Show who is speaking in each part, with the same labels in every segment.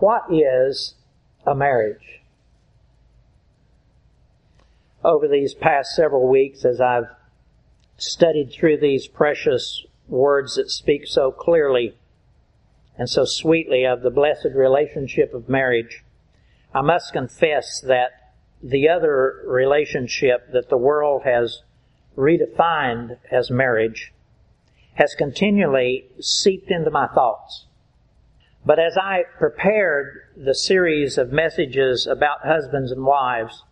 Speaker 1: What is a marriage? Over these past several weeks, as I've studied through these precious words that speak so clearly and so sweetly of the blessed relationship of marriage, I must confess that the other relationship that the world has redefined as marriage has continually seeped into my thoughts. But as I prepared the series of messages about husbands and wives,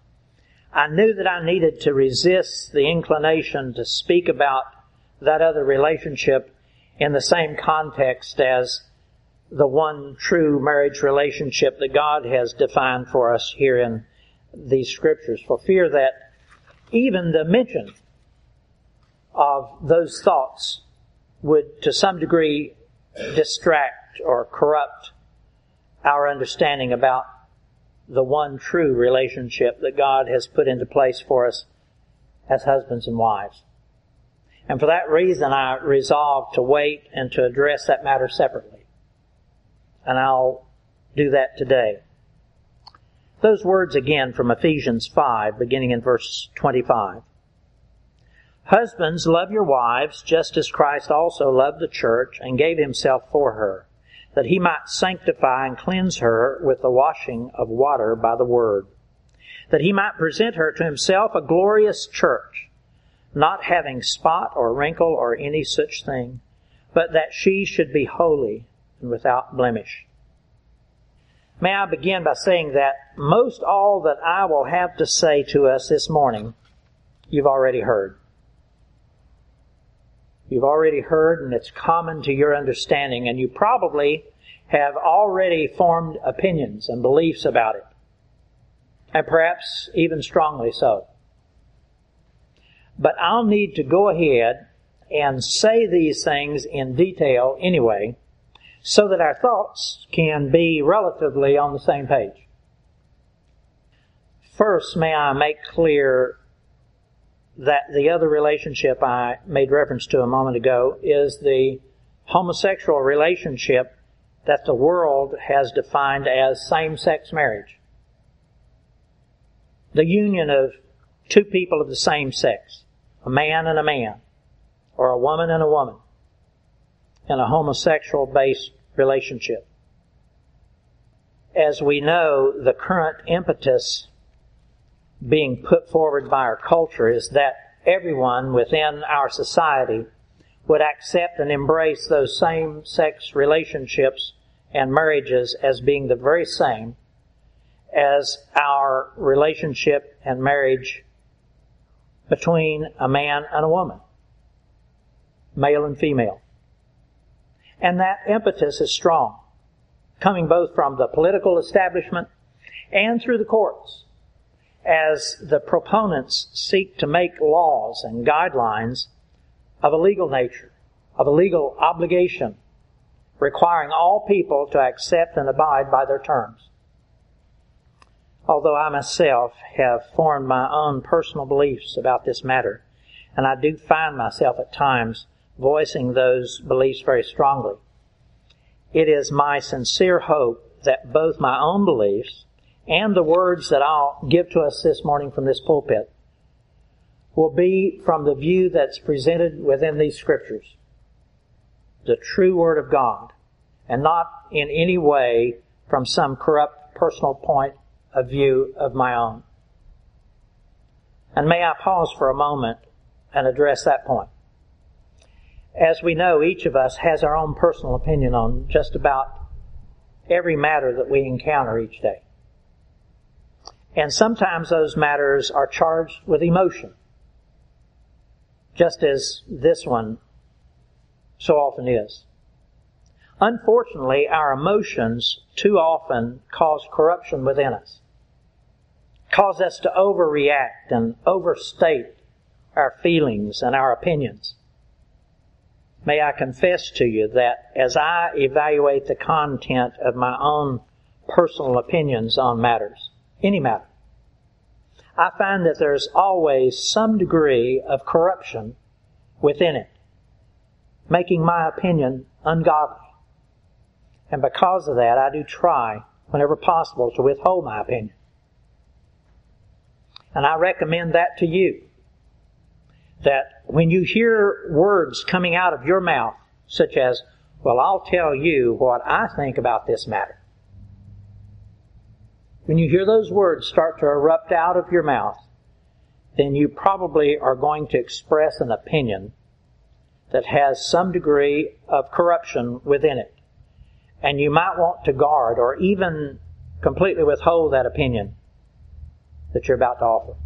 Speaker 1: I knew that I needed to resist the inclination to speak about that other relationship in the same context as the one true marriage relationship that God has defined for us here in these scriptures, for fear that even the mention of those thoughts would to some degree distract or corrupt our understanding about the one true relationship that God has put into place for us as husbands and wives. And for that reason, I resolved to wait and to address that matter separately. And I'll do that today. Those words again from Ephesians 5, beginning in verse 25. Husbands, love your wives, just as Christ also loved the church and gave himself for her that he might sanctify and cleanse her with the washing of water by the word, that he might present her to himself a glorious church, not having spot or wrinkle or any such thing, but that she should be holy and without blemish. May I begin by saying that most all that I will have to say to us this morning, you've already heard. You've already heard and it's common to your understanding and you probably have already formed opinions and beliefs about it. And perhaps even strongly so. But I'll need to go ahead and say these things in detail anyway so that our thoughts can be relatively on the same page. First, may I make clear that the other relationship I made reference to a moment ago is the homosexual relationship that the world has defined as same-sex marriage. The union of two people of the same sex, a man and a man, or a woman and a woman, in a homosexual based relationship. As we know, the current impetus being put forward by our culture is that everyone within our society would accept and embrace those same sex relationships and marriages as being the very same as our relationship and marriage between a man and a woman, male and female. And that impetus is strong, coming both from the political establishment and through the courts as the proponents seek to make laws and guidelines of a legal nature, of a legal obligation, requiring all people to accept and abide by their terms. Although I myself have formed my own personal beliefs about this matter, and I do find myself at times voicing those beliefs very strongly, it is my sincere hope that both my own beliefs and the words that I'll give to us this morning from this pulpit will be from the view that's presented within these scriptures. The true Word of God, and not in any way from some corrupt personal point of view of my own. And may I pause for a moment and address that point. As we know, each of us has our own personal opinion on just about every matter that we encounter each day. And sometimes those matters are charged with emotion, just as this one so often is. Unfortunately, our emotions too often cause corruption within us, cause us to overreact and overstate our feelings and our opinions. May I confess to you that as I evaluate the content of my own personal opinions on matters, any matter, I find that there's always some degree of corruption within it, making my opinion ungodly. And because of that, I do try whenever possible, to withhold my opinion. And I recommend that to you. That when you hear words coming out of your mouth, such as, well, I'll tell you what I think about this matter. When you hear those words start to erupt out of your mouth, then you probably are going to express an opinion that has some degree of corruption within it. And you might want to guard or even completely withhold that opinion that you're about to offer.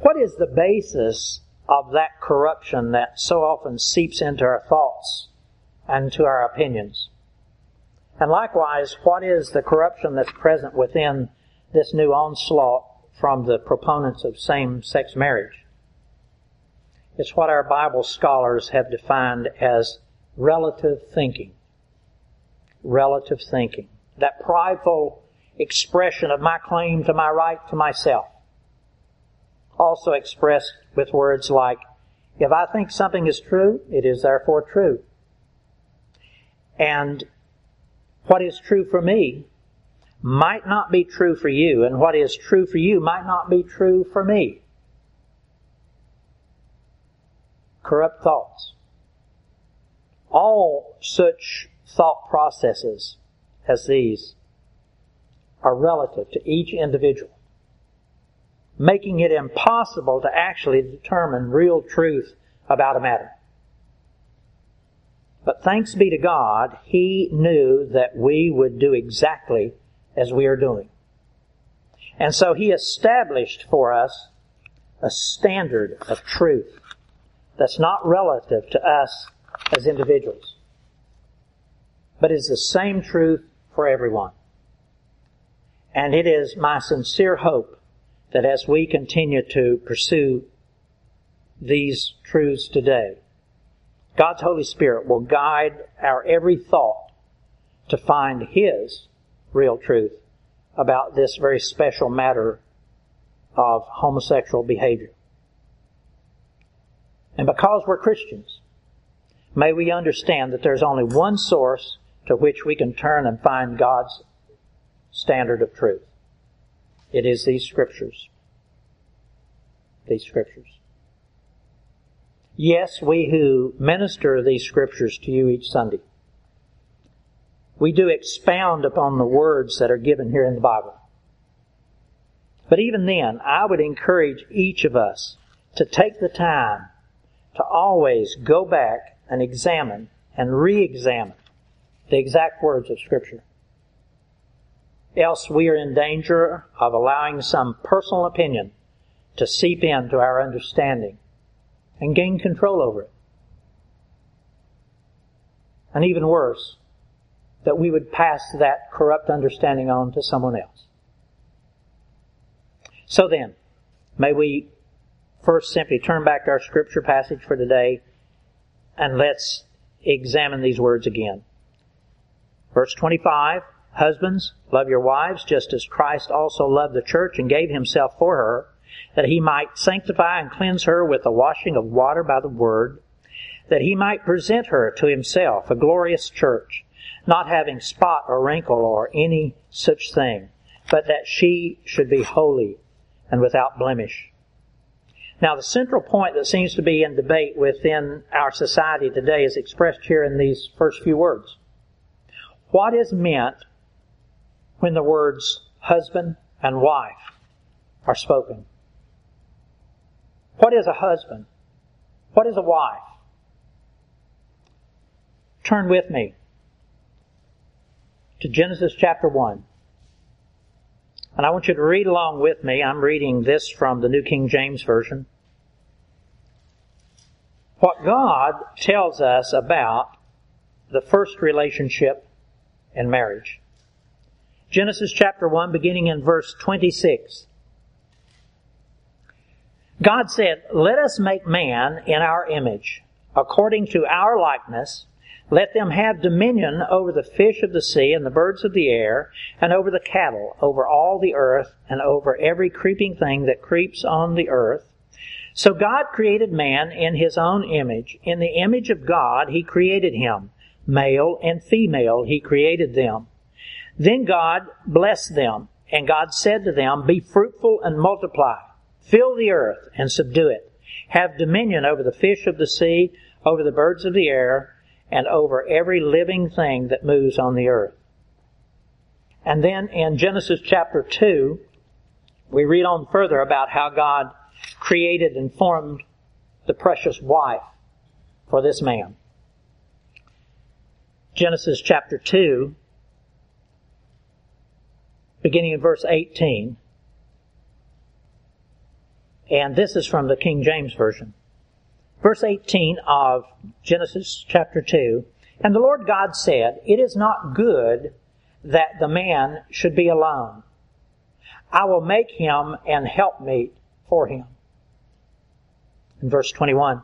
Speaker 1: What is the basis of that corruption that so often seeps into our thoughts and to our opinions? And likewise, what is the corruption that's present within this new onslaught from the proponents of same-sex marriage? It's what our Bible scholars have defined as relative thinking. Relative thinking. That prideful expression of my claim to my right to myself. Also expressed with words like, if I think something is true, it is therefore true. And what is true for me might not be true for you, and what is true for you might not be true for me. Corrupt thoughts. All such thought processes as these are relative to each individual, making it impossible to actually determine real truth about a matter. But thanks be to God, He knew that we would do exactly as we are doing. And so He established for us a standard of truth that's not relative to us as individuals, but is the same truth for everyone. And it is my sincere hope that as we continue to pursue these truths today, God's Holy Spirit will guide our every thought to find His real truth about this very special matter of homosexual behavior. And because we're Christians, may we understand that there's only one source to which we can turn and find God's standard of truth. It is these scriptures. These scriptures. Yes, we who minister these scriptures to you each Sunday, we do expound upon the words that are given here in the Bible. But even then, I would encourage each of us to take the time to always go back and examine and re-examine the exact words of Scripture. Else we are in danger of allowing some personal opinion to seep into our understanding and gain control over it. And even worse, that we would pass that corrupt understanding on to someone else. So then, may we first simply turn back to our scripture passage for today and let's examine these words again. Verse 25, Husbands, love your wives just as Christ also loved the church and gave himself for her, that he might sanctify and cleanse her with the washing of water by the word, that he might present her to himself a glorious church, not having spot or wrinkle or any such thing, but that she should be holy and without blemish. Now the central point that seems to be in debate within our society today is expressed here in these first few words. What is meant when the words husband and wife are spoken. What is a husband? What is a wife? Turn with me to Genesis chapter 1. And I want you to read along with me. I'm reading this from the New King James Version. What God tells us about the first relationship in marriage. Genesis chapter 1 beginning in verse 26. God said, let us make man in our image, according to our likeness. Let them have dominion over the fish of the sea and the birds of the air, and over the cattle, over all the earth, and over every creeping thing that creeps on the earth. So God created man in his own image. In the image of God, he created him. Male and female he created them. Then God blessed them, and God said to them, Be fruitful and multiply. Fill the earth and subdue it. Have dominion over the fish of the sea, over the birds of the air, and over every living thing that moves on the earth. And then in Genesis chapter 2, we read on further about how God created and formed the precious wife for this man. Genesis chapter 2, beginning in verse 18. And this is from the King James Version. Verse 18 of Genesis chapter 2. And the Lord God said, It is not good that the man should be alone. I will make him an helpmeet for him. In verse 21.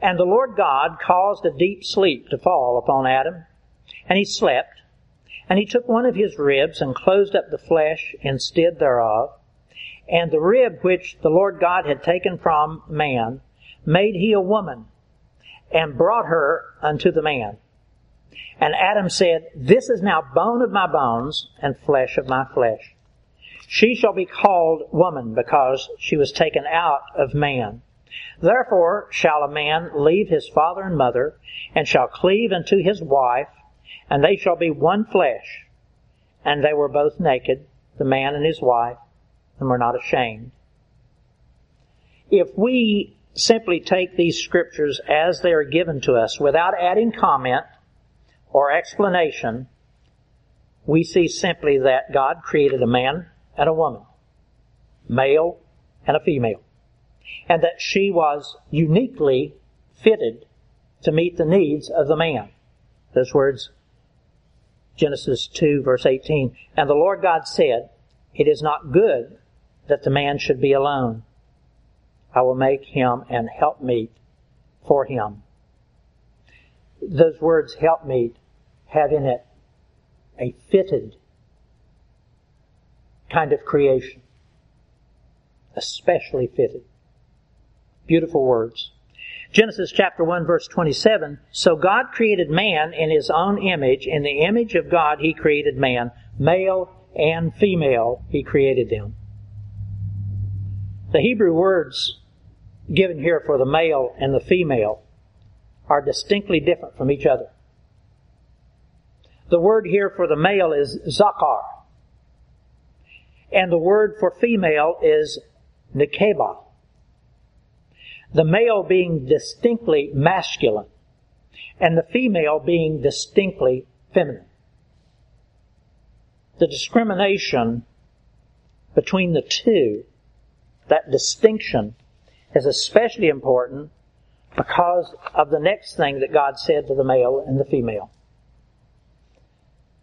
Speaker 1: And the Lord God caused a deep sleep to fall upon Adam, and he slept. And he took one of his ribs and closed up the flesh instead thereof. And the rib which the Lord God had taken from man made he a woman and brought her unto the man. And Adam said, This is now bone of my bones and flesh of my flesh. She shall be called woman because she was taken out of man. Therefore shall a man leave his father and mother and shall cleave unto his wife and they shall be one flesh. And they were both naked, the man and his wife, and were not ashamed. If we simply take these scriptures as they are given to us without adding comment or explanation, we see simply that God created a man and a woman, male and a female, and that she was uniquely fitted to meet the needs of the man. Those words, Genesis 2 verse 18, and the Lord God said, it is not good that the man should be alone. I will make him an helpmeet for him. Those words helpmeet have in it a fitted kind of creation. Especially fitted. Beautiful words. Genesis chapter 1 verse 27, so God created man in his own image, in the image of God he created man, male and female he created them. The Hebrew words given here for the male and the female are distinctly different from each other. The word here for the male is zakar. And the word for female is nekeba. The male being distinctly masculine and the female being distinctly feminine. The discrimination between the two, that distinction is especially important because of the next thing that God said to the male and the female.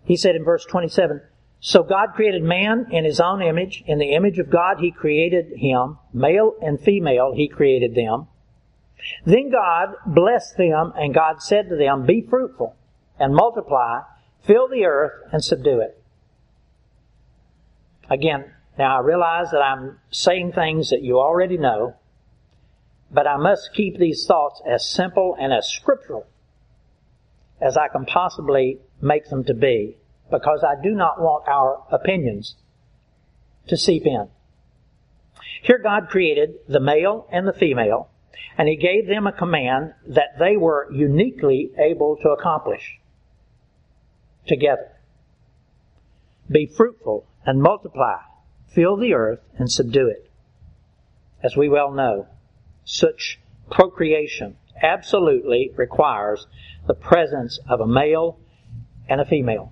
Speaker 1: He said in verse 27, So God created man in his own image. In the image of God he created him. Male and female he created them. Then God blessed them and God said to them, Be fruitful and multiply, fill the earth and subdue it. Again, now I realize that I'm saying things that you already know, but I must keep these thoughts as simple and as scriptural as I can possibly make them to be, because I do not want our opinions to seep in. Here God created the male and the female, and He gave them a command that they were uniquely able to accomplish together. Be fruitful and multiply, fill the earth and subdue it. As we well know, such procreation absolutely requires the presence of a male and a female.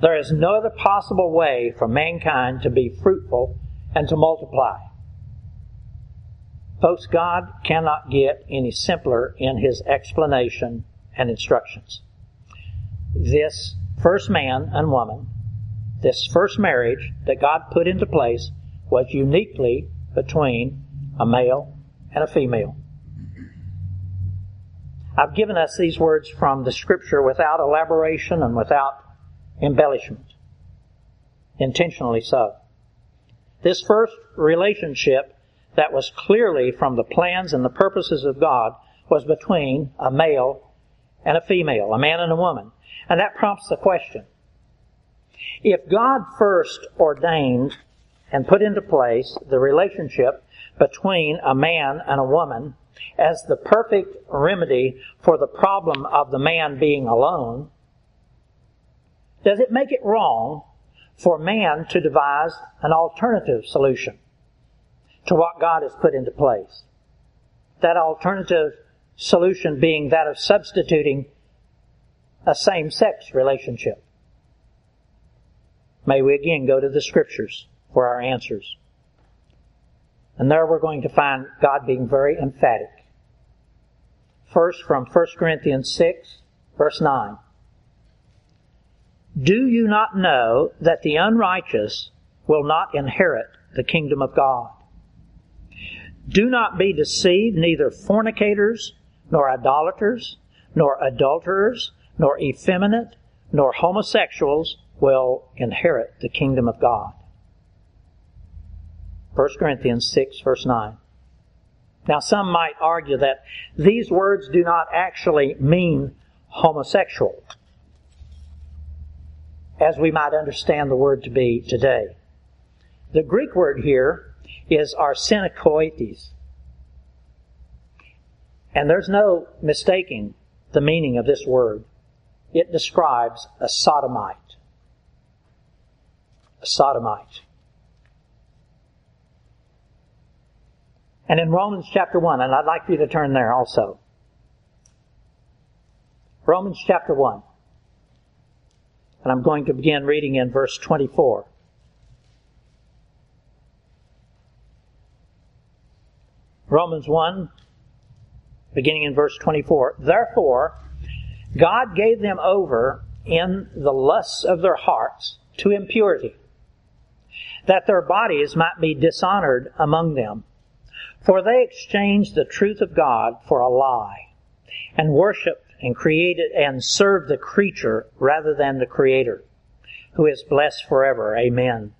Speaker 1: There is no other possible way for mankind to be fruitful and to multiply. Folks, God cannot get any simpler in His explanation and instructions. This first man and woman, this first marriage that God put into place was uniquely between a male and a female. I've given us these words from the scripture without elaboration and without embellishment. Intentionally so. This first relationship that was clearly from the plans and the purposes of God was between a male and a female, a man and a woman. And that prompts the question. If God first ordained and put into place the relationship between a man and a woman as the perfect remedy for the problem of the man being alone, does it make it wrong for man to devise an alternative solution to what God has put into place? That alternative solution being that of substituting a same-sex relationship. May we again go to the scriptures for our answers. And there we're going to find God being very emphatic. First from 1 Corinthians 6, verse 9. Do you not know that the unrighteous will not inherit the kingdom of God? Do not be deceived, neither fornicators, nor idolaters, nor adulterers, nor effeminate, nor homosexuals will inherit the kingdom of God. 1 Corinthians 6 verse 9. Now some might argue that these words do not actually mean homosexual, as we might understand the word to be today. The Greek word here is arsenokoites. And there's no mistaking the meaning of this word. It describes a sodomite. A sodomite. And in Romans chapter 1, and I'd like you to turn there also. Romans chapter 1. And I'm going to begin reading in verse 24. Romans 1, beginning in verse 24. Therefore, God gave them over in the lusts of their hearts to impurity, that their bodies might be dishonored among them. For they exchanged the truth of God for a lie, and worshiped and created and served the creature rather than the Creator, who is blessed forever. Amen.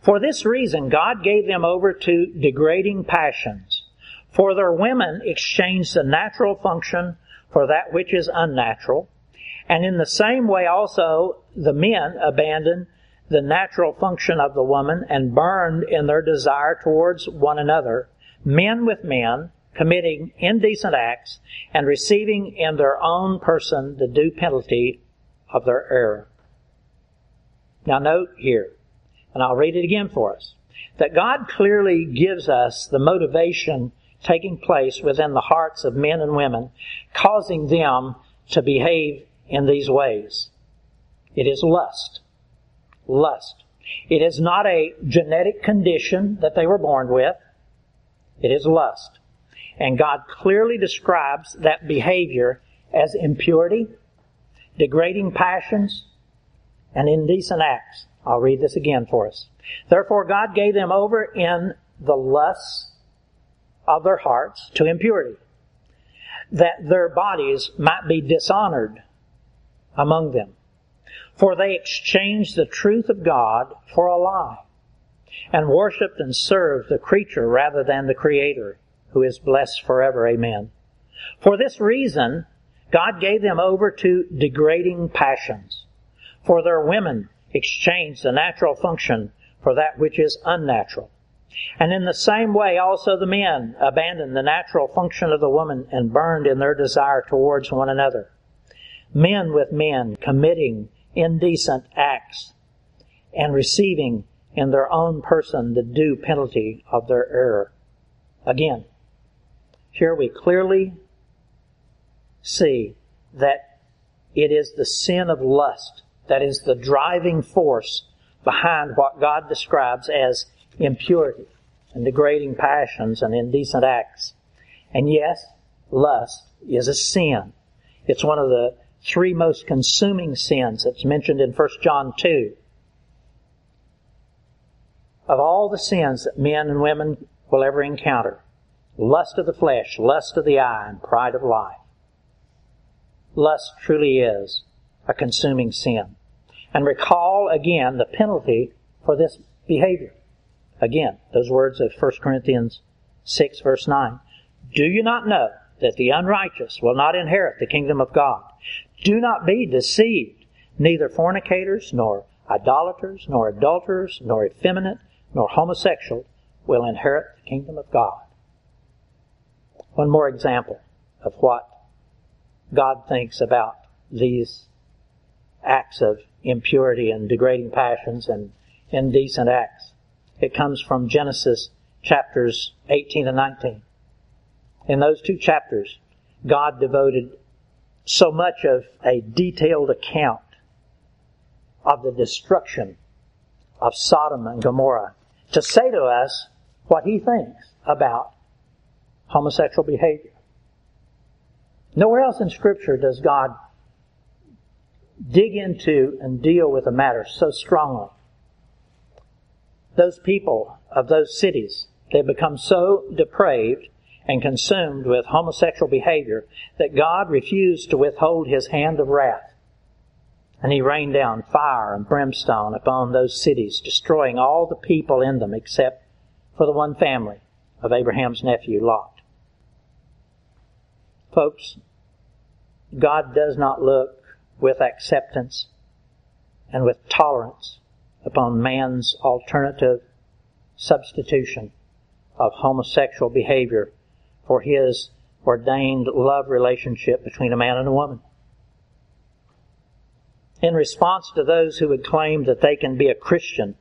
Speaker 1: For this reason, God gave them over to degrading passions. For their women exchanged the natural function for that which is unnatural. And in the same way also, the men abandoned the natural function of the woman and burned in their desire towards one another men with men, committing indecent acts, and receiving in their own person the due penalty of their error. Now note here, and I'll read it again for us, that God clearly gives us the motivation taking place within the hearts of men and women, causing them to behave in these ways. It is lust. Lust. It is not a genetic condition that they were born with. It is lust. And God clearly describes that behavior as impurity, degrading passions, and indecent acts. I'll read this again for us. Therefore God gave them over in the lusts of their hearts to impurity, that their bodies might be dishonored among them. For they exchanged the truth of God for a lie and worshiped and served the creature rather than the creator, who is blessed forever. Amen. For this reason, God gave them over to degrading passions. For their women exchanged the natural function for that which is unnatural. And in the same way also the men abandoned the natural function of the woman and burned in their desire towards one another. Men with men committing indecent acts and receiving in their own person the due penalty of their error. Again, here we clearly see that it is the sin of lust that is the driving force behind what God describes as impurity and degrading passions and indecent acts. And yes, lust is a sin. It's one of the three most consuming sins that's mentioned in 1 John 2 of all the sins that men and women will ever encounter lust of the flesh, lust of the eye, and pride of life. Lust truly is a consuming sin. And recall again the penalty for this behavior. Again, those words of 1 Corinthians 6 verse 9. Do you not know that the unrighteous will not inherit the kingdom of God. Do not be deceived. Neither fornicators, nor idolaters, nor adulterers, nor effeminate, nor homosexual will inherit the kingdom of God. One more example of what God thinks about these acts of impurity and degrading passions and indecent acts. It comes from Genesis chapters 18 and 19. In those two chapters, God devoted so much of a detailed account of the destruction of Sodom and Gomorrah to say to us what he thinks about homosexual behavior. Nowhere else in scripture does God dig into and deal with a matter so strongly. Those people of those cities, they become so depraved and consumed with homosexual behavior that God refused to withhold his hand of wrath. And he rained down fire and brimstone upon those cities, destroying all the people in them except for the one family of Abraham's nephew Lot. Folks, God does not look with acceptance and with tolerance upon man's alternative substitution of homosexual behavior for his ordained love relationship between a man and a woman. In response to those who would claim that they can be a Christian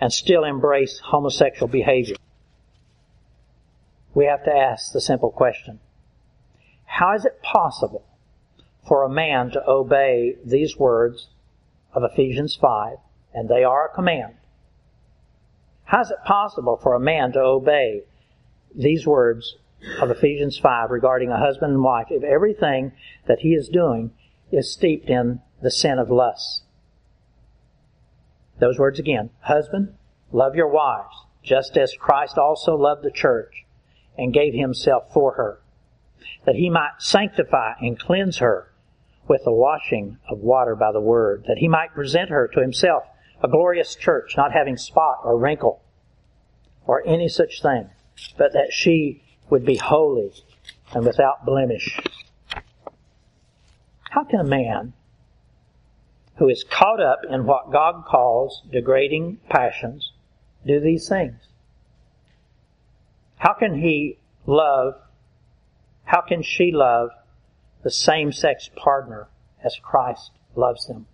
Speaker 1: and still embrace homosexual behavior, we have to ask the simple question, how is it possible for a man to obey these words of Ephesians 5, and they are a command? How is it possible for a man to obey these words of Ephesians 5 regarding a husband and wife if everything that he is doing is steeped in the sin of lust? Those words again. Husband, love your wives, just as Christ also loved the church and gave himself for her, that he might sanctify and cleanse her with the washing of water by the word, that he might present her to himself a glorious church, not having spot or wrinkle or any such thing, but that she would be holy and without blemish. How can a man who is caught up in what God calls degrading passions do these things? How can he love, how can she love the same sex partner as Christ loves them?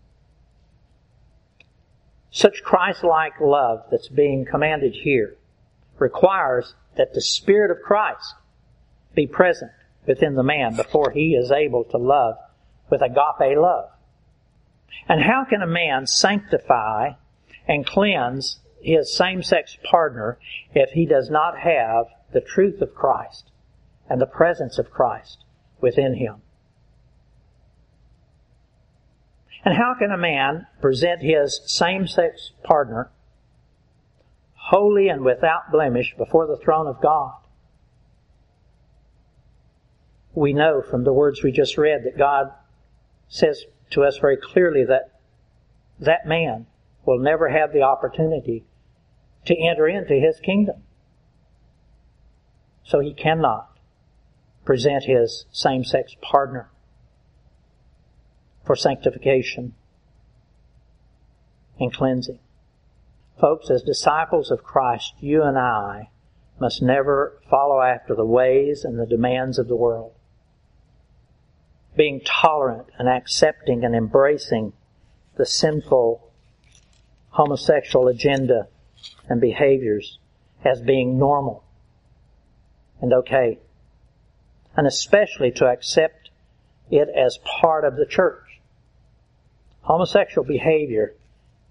Speaker 1: Such Christ-like love that's being commanded here requires that the Spirit of Christ be present within the man before he is able to love with agape love. And how can a man sanctify and cleanse his same-sex partner if he does not have the truth of Christ and the presence of Christ within him? And how can a man present his same-sex partner holy and without blemish before the throne of God. We know from the words we just read that God says to us very clearly that that man will never have the opportunity to enter into his kingdom. So he cannot present his same-sex partner for sanctification and cleansing. Folks, as disciples of Christ, you and I must never follow after the ways and the demands of the world. Being tolerant and accepting and embracing the sinful homosexual agenda and behaviors as being normal and okay. And especially to accept it as part of the church. Homosexual behavior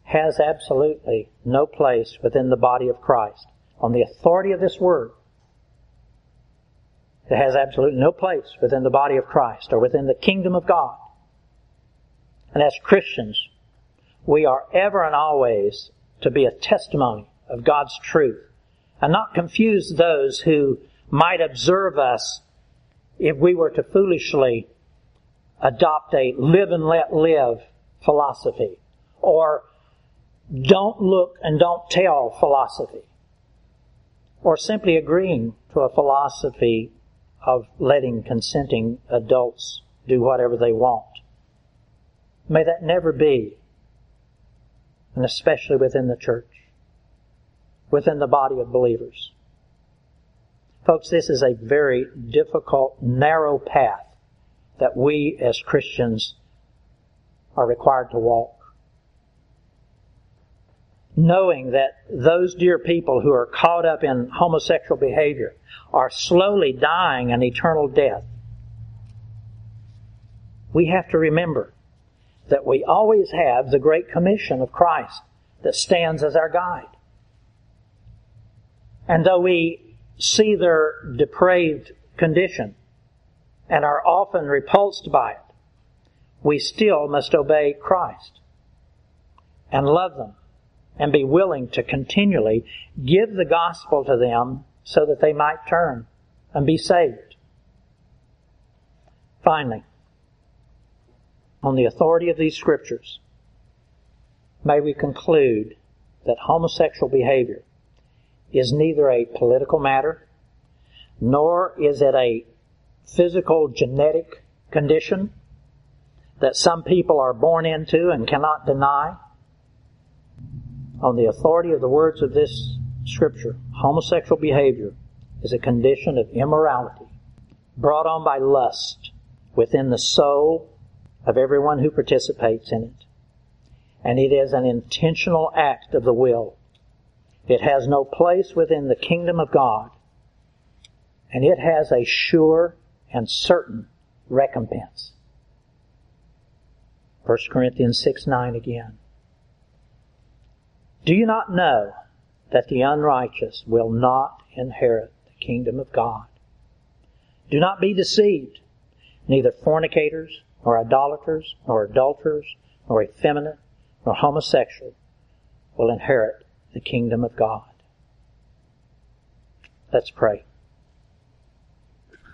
Speaker 1: has absolutely no place within the body of Christ. On the authority of this word, it has absolutely no place within the body of Christ or within the kingdom of God. And as Christians, we are ever and always to be a testimony of God's truth and not confuse those who might observe us if we were to foolishly adopt a live and let live philosophy or don't look and don't tell philosophy, or simply agreeing to a philosophy of letting consenting adults do whatever they want. May that never be, and especially within the church, within the body of believers. Folks, this is a very difficult, narrow path that we as Christians are required to walk. Knowing that those dear people who are caught up in homosexual behavior are slowly dying an eternal death. We have to remember that we always have the Great Commission of Christ that stands as our guide. And though we see their depraved condition and are often repulsed by it, we still must obey Christ and love them and be willing to continually give the gospel to them so that they might turn and be saved. Finally, on the authority of these scriptures, may we conclude that homosexual behavior is neither a political matter, nor is it a physical genetic condition that some people are born into and cannot deny. On the authority of the words of this scripture, homosexual behavior is a condition of immorality brought on by lust within the soul of everyone who participates in it. And it is an intentional act of the will. It has no place within the kingdom of God. And it has a sure and certain recompense. 1 Corinthians 6 9 again. Do you not know that the unrighteous will not inherit the kingdom of God? Do not be deceived. Neither fornicators, nor idolaters, nor adulterers, nor effeminate, nor homosexual will inherit the kingdom of God. Let's pray.